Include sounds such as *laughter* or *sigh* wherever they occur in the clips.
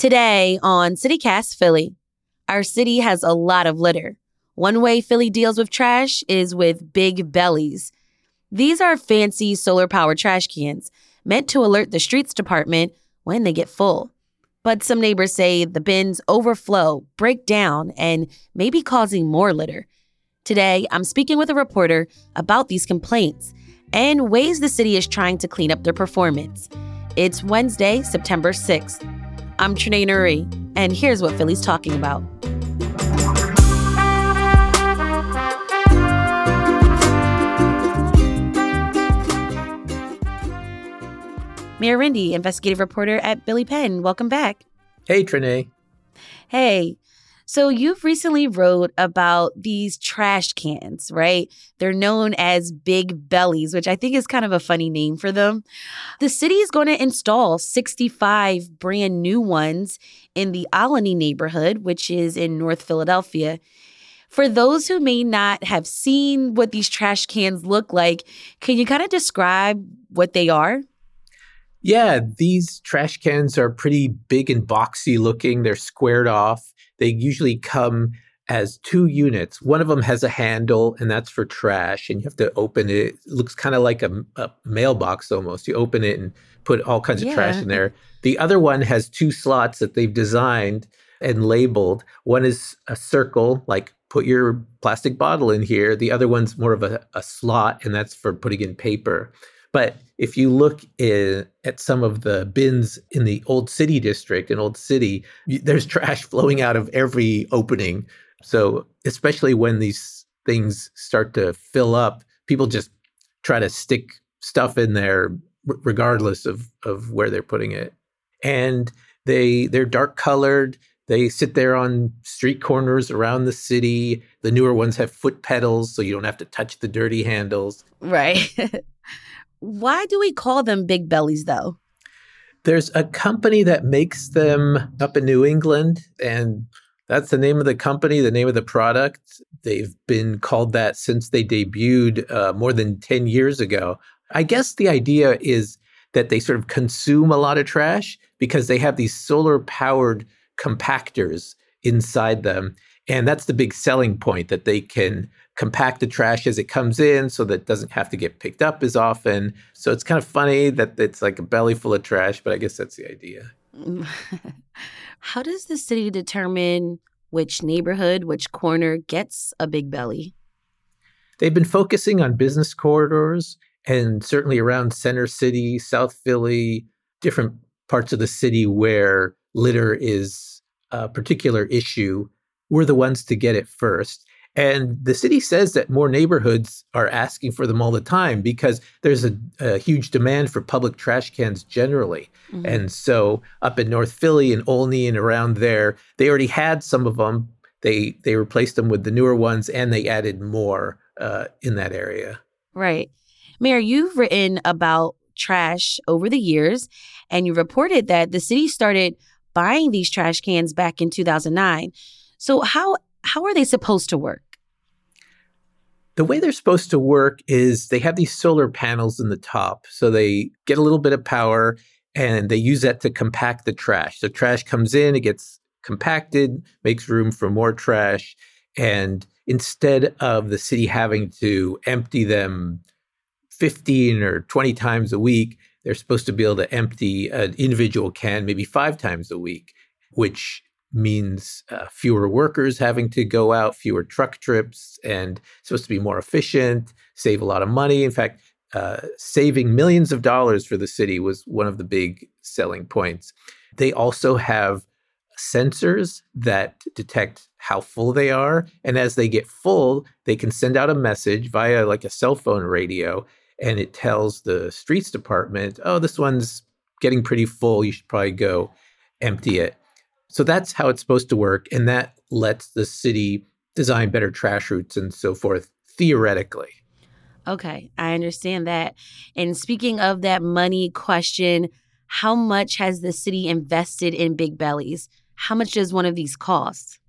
Today on CityCast Philly, our city has a lot of litter. One way Philly deals with trash is with big bellies. These are fancy solar powered trash cans meant to alert the streets department when they get full. But some neighbors say the bins overflow, break down, and may be causing more litter. Today, I'm speaking with a reporter about these complaints and ways the city is trying to clean up their performance. It's Wednesday, September 6th. I'm Trenae Nuri, and here's what Philly's talking about. Meir Rinde, investigative reporter at Billy Penn. Welcome back. Hey, Trenae. Hey. So you've recently wrote about these trash cans, right? They're known as big bellies, which I think is kind of a funny name for them. The city is going to install 65 brand new ones in the Olney neighborhood, which is in North Philadelphia. For those who may not have seen what these trash cans look like, can you kind of describe what they are? Yeah, these trash cans are pretty big and boxy looking. They're squared off. They usually come as two units. One of them has a handle, and that's for trash, and you have to open it. It looks kind of like a, a, mailbox almost. You open it and put all kinds yeah. of trash in there. The other one has two slots that they've designed and labeled. One is a circle, like put your plastic bottle in here. The other one's more of a, a slot, and that's for putting in paper. But if you look in, at some of the bins in the old city district in old city there's trash flowing out of every opening. So especially when these things start to fill up people just try to stick stuff in there regardless of of where they're putting it. And they they're dark colored. They sit there on street corners around the city. The newer ones have foot pedals so you don't have to touch the dirty handles. Right *laughs* Why do we call them big bellies though? There's a company that makes them up in New England, and that's the name of the company, the name of the product. They've been called that since they debuted uh, more than 10 years ago. I guess the idea is that they sort of consume a lot of trash because they have these solar powered compactors inside them. And that's the big selling point that they can compact the trash as it comes in so that it doesn't have to get picked up as often. So it's kind of funny that it's like a belly full of trash, but I guess that's the idea. *laughs* How does the city determine which neighborhood, which corner gets a big belly? They've been focusing on business corridors and certainly around Center City, South Philly, different parts of the city where litter is a particular issue. We're the ones to get it first. And the city says that more neighborhoods are asking for them all the time because there's a, a huge demand for public trash cans generally. Mm-hmm. And so up in North Philly and Olney and around there, they already had some of them. They they replaced them with the newer ones and they added more uh, in that area. Right. Meir, you've written about trash over the years and you reported that the city started buying these trash cans back in 2009. So how how are they supposed to work? The way they're supposed to work is they have these solar panels in the top. So they get a little bit of power and they use that to compact the trash. So trash comes in, it gets compacted, makes room for more trash. And instead of the city having to empty them 15 or 20 times a week, they're supposed to be able to empty an individual can maybe five times a week, which means uh, fewer workers having to go out, fewer truck trips, and supposed to be more efficient, save a lot of money. In fact, uh, saving millions of dollars for the city was one of the big selling points. They also have sensors that detect how full they are. And as they get full, they can send out a message via like a cell phone radio, and it tells the streets department, oh, this one's getting pretty full. You should probably go empty it. So that's how it's supposed to work. And that lets the city design better trash routes and so forth, theoretically. Okay, I understand that. And speaking of that money question, how much has the city invested in Big Bellies? How much does one of these cost?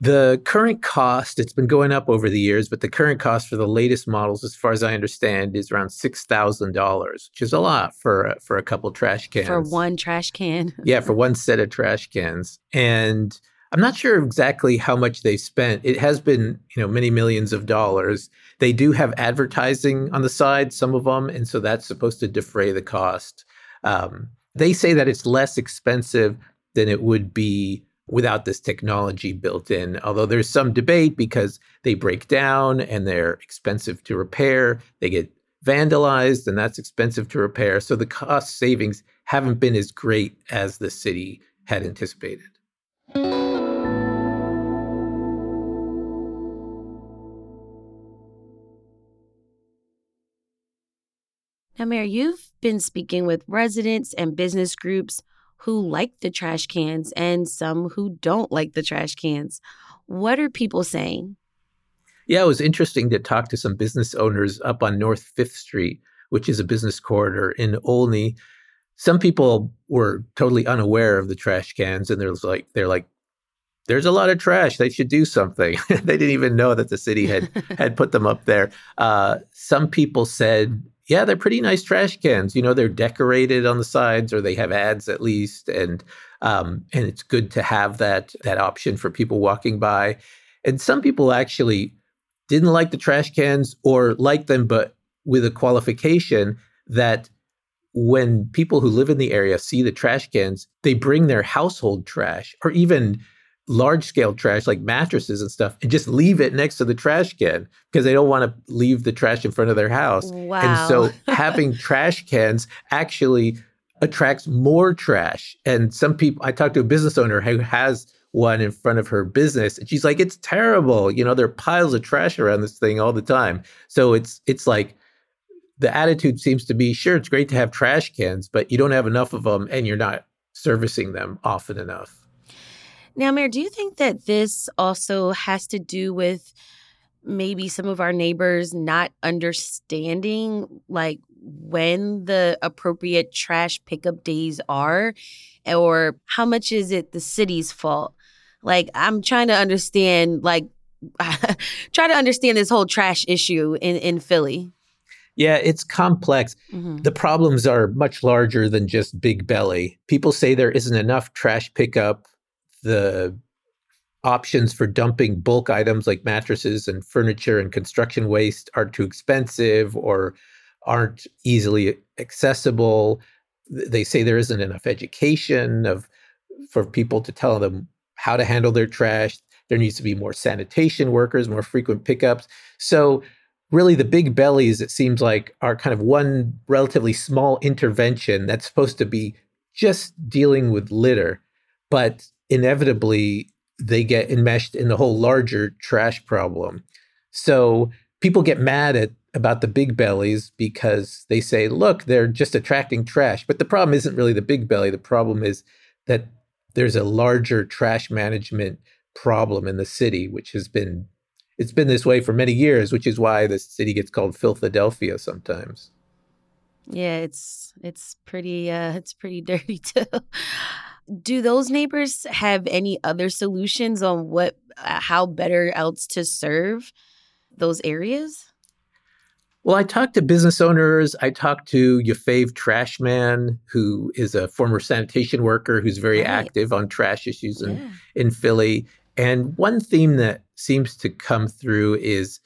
The current cost, it's been going up over the years, but the current cost for the latest models, as far as I understand, is around $6,000, which is a lot for, for a couple trash cans. For one trash can. *laughs* yeah, for one set of trash cans. And I'm not sure exactly how much they spent. It has been, you know, many millions of dollars. They do have advertising on the side, some of them, and so that's supposed to defray the cost. Um, they say that it's less expensive than it would be without this technology built in. Although there's some debate because they break down and they're expensive to repair, they get vandalized and that's expensive to repair. So the cost savings haven't been as great as the city had anticipated. Now, Meir, you've been speaking with residents and business groups who like the trash cans and some who don't like the trash cans. What are people saying? Yeah, it was interesting to talk to some business owners up on North Fifth Street, which is a business corridor in Olney. Some people were totally unaware of the trash cans, and there's like they're like, "There's a lot of trash. They should do something." *laughs* they didn't even know that the city had *laughs* had put them up there. Uh, some people said yeah, they're pretty nice trash cans. You know, they're decorated on the sides, or they have ads at least, and um, and it's good to have that that option for people walking by. And some people actually didn't like the trash cans or liked them, but with a qualification that when people who live in the area see the trash cans, they bring their household trash or even large scale trash like mattresses and stuff and just leave it next to the trash can because they don't want to leave the trash in front of their house. Wow. And so *laughs* having trash cans actually attracts more trash. And some people, I talked to a business owner who has one in front of her business and she's like it's terrible you know there are piles of trash around this thing all the time so it's it's like the attitude seems to be sure it's great to have trash cans but you don't have enough of them and you're not servicing them often enough now, Meir, do you think that this also has to do with maybe some of our neighbors not understanding like when the appropriate trash pickup days are? Or how much is it the city's fault? Like, I'm trying to understand, like, *laughs* try to understand this whole trash issue in, in Philly. Yeah, it's complex. Mm-hmm. The problems are much larger than just Big Belly. People say there isn't enough trash pickup the options for dumping bulk items like mattresses and furniture and construction waste are too expensive or aren't easily accessible. They say there isn't enough education of for people to tell them how to handle their trash. There needs to be more sanitation workers, more frequent pickups. So really the big bellies it seems like are kind of one relatively small intervention that's supposed to be just dealing with litter but inevitably they get enmeshed in the whole larger trash problem. So people get mad at about the big bellies because they say, look, they're just attracting trash. But the problem isn't really the big belly. The problem is that there's a larger trash management problem in the city, which has been it's been this way for many years, which is why the city gets called Filthadelphia sometimes. Yeah, it's it's pretty uh *laughs* it's pretty dirty too do those neighbors have any other solutions on what uh, how better else to serve those areas well i talked to business owners i talked to Yafave trashman who is a former sanitation worker who's very right. active on trash issues in, yeah. in philly and one theme that seems to come through is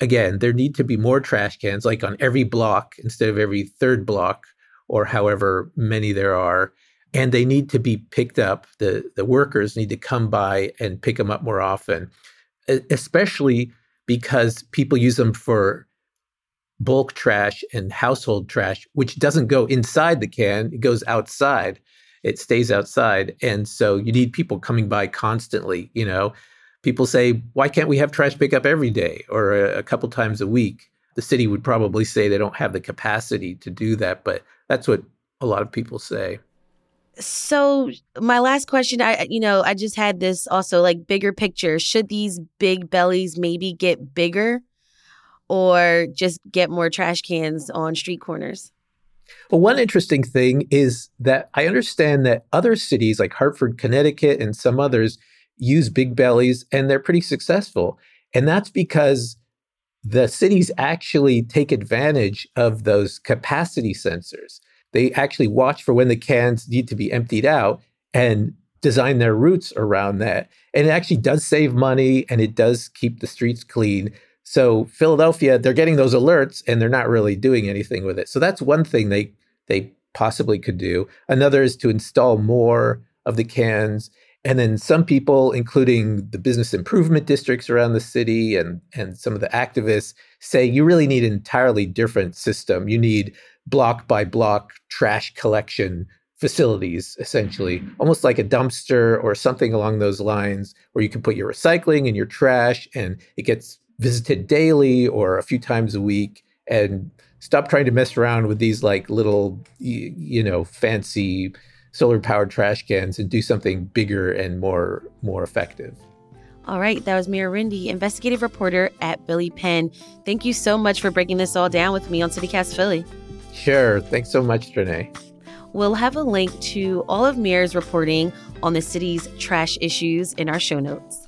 again there need to be more trash cans like on every block instead of every third block or however many there are and they need to be picked up. The, the workers need to come by and pick them up more often, especially because people use them for bulk trash and household trash, which doesn't go inside the can, it goes outside. It stays outside. And so you need people coming by constantly. You know, people say, why can't we have trash pickup every day or a, a couple times a week? The city would probably say they don't have the capacity to do that, but that's what a lot of people say. So my last question, I you know, I just had this also like bigger picture. Should these big bellies maybe get bigger or just get more trash cans on street corners? Well, one interesting thing is that I understand that other cities like Hartford, Connecticut, and some others use big bellies and they're pretty successful. And that's because the cities actually take advantage of those capacity sensors. They actually watch for when the cans need to be emptied out and design their routes around that. And it actually does save money and it does keep the streets clean. So Philadelphia, they're getting those alerts and they're not really doing anything with it. So that's one thing they they possibly could do. Another is to install more of the cans. And then some people, including the business improvement districts around the city and, and some of the activists, say you really need an entirely different system. You need block by block trash collection facilities, essentially, almost like a dumpster or something along those lines, where you can put your recycling and your trash and it gets visited daily or a few times a week. And stop trying to mess around with these like little, you, you know, fancy solar powered trash cans and do something bigger and more more effective. All right, that was Meir Rinde, investigative reporter at Billy Penn. Thank you so much for breaking this all down with me on CityCast Philly. Sure. Thanks so much, Renee. We'll have a link to all of Meir's reporting on the city's trash issues in our show notes.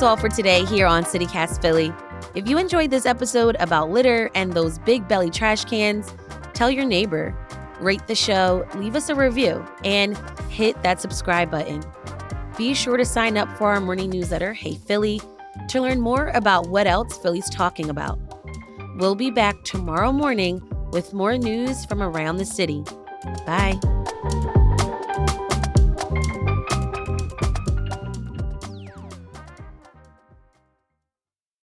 That's all for today here on CityCast Philly. If you enjoyed this episode about litter and those big belly trash cans, tell your neighbor, rate the show, leave us a review, and hit that subscribe button. Be sure to sign up for our morning newsletter, Hey Philly, to learn more about what else Philly's talking about. We'll be back tomorrow morning with more news from around the city. Bye.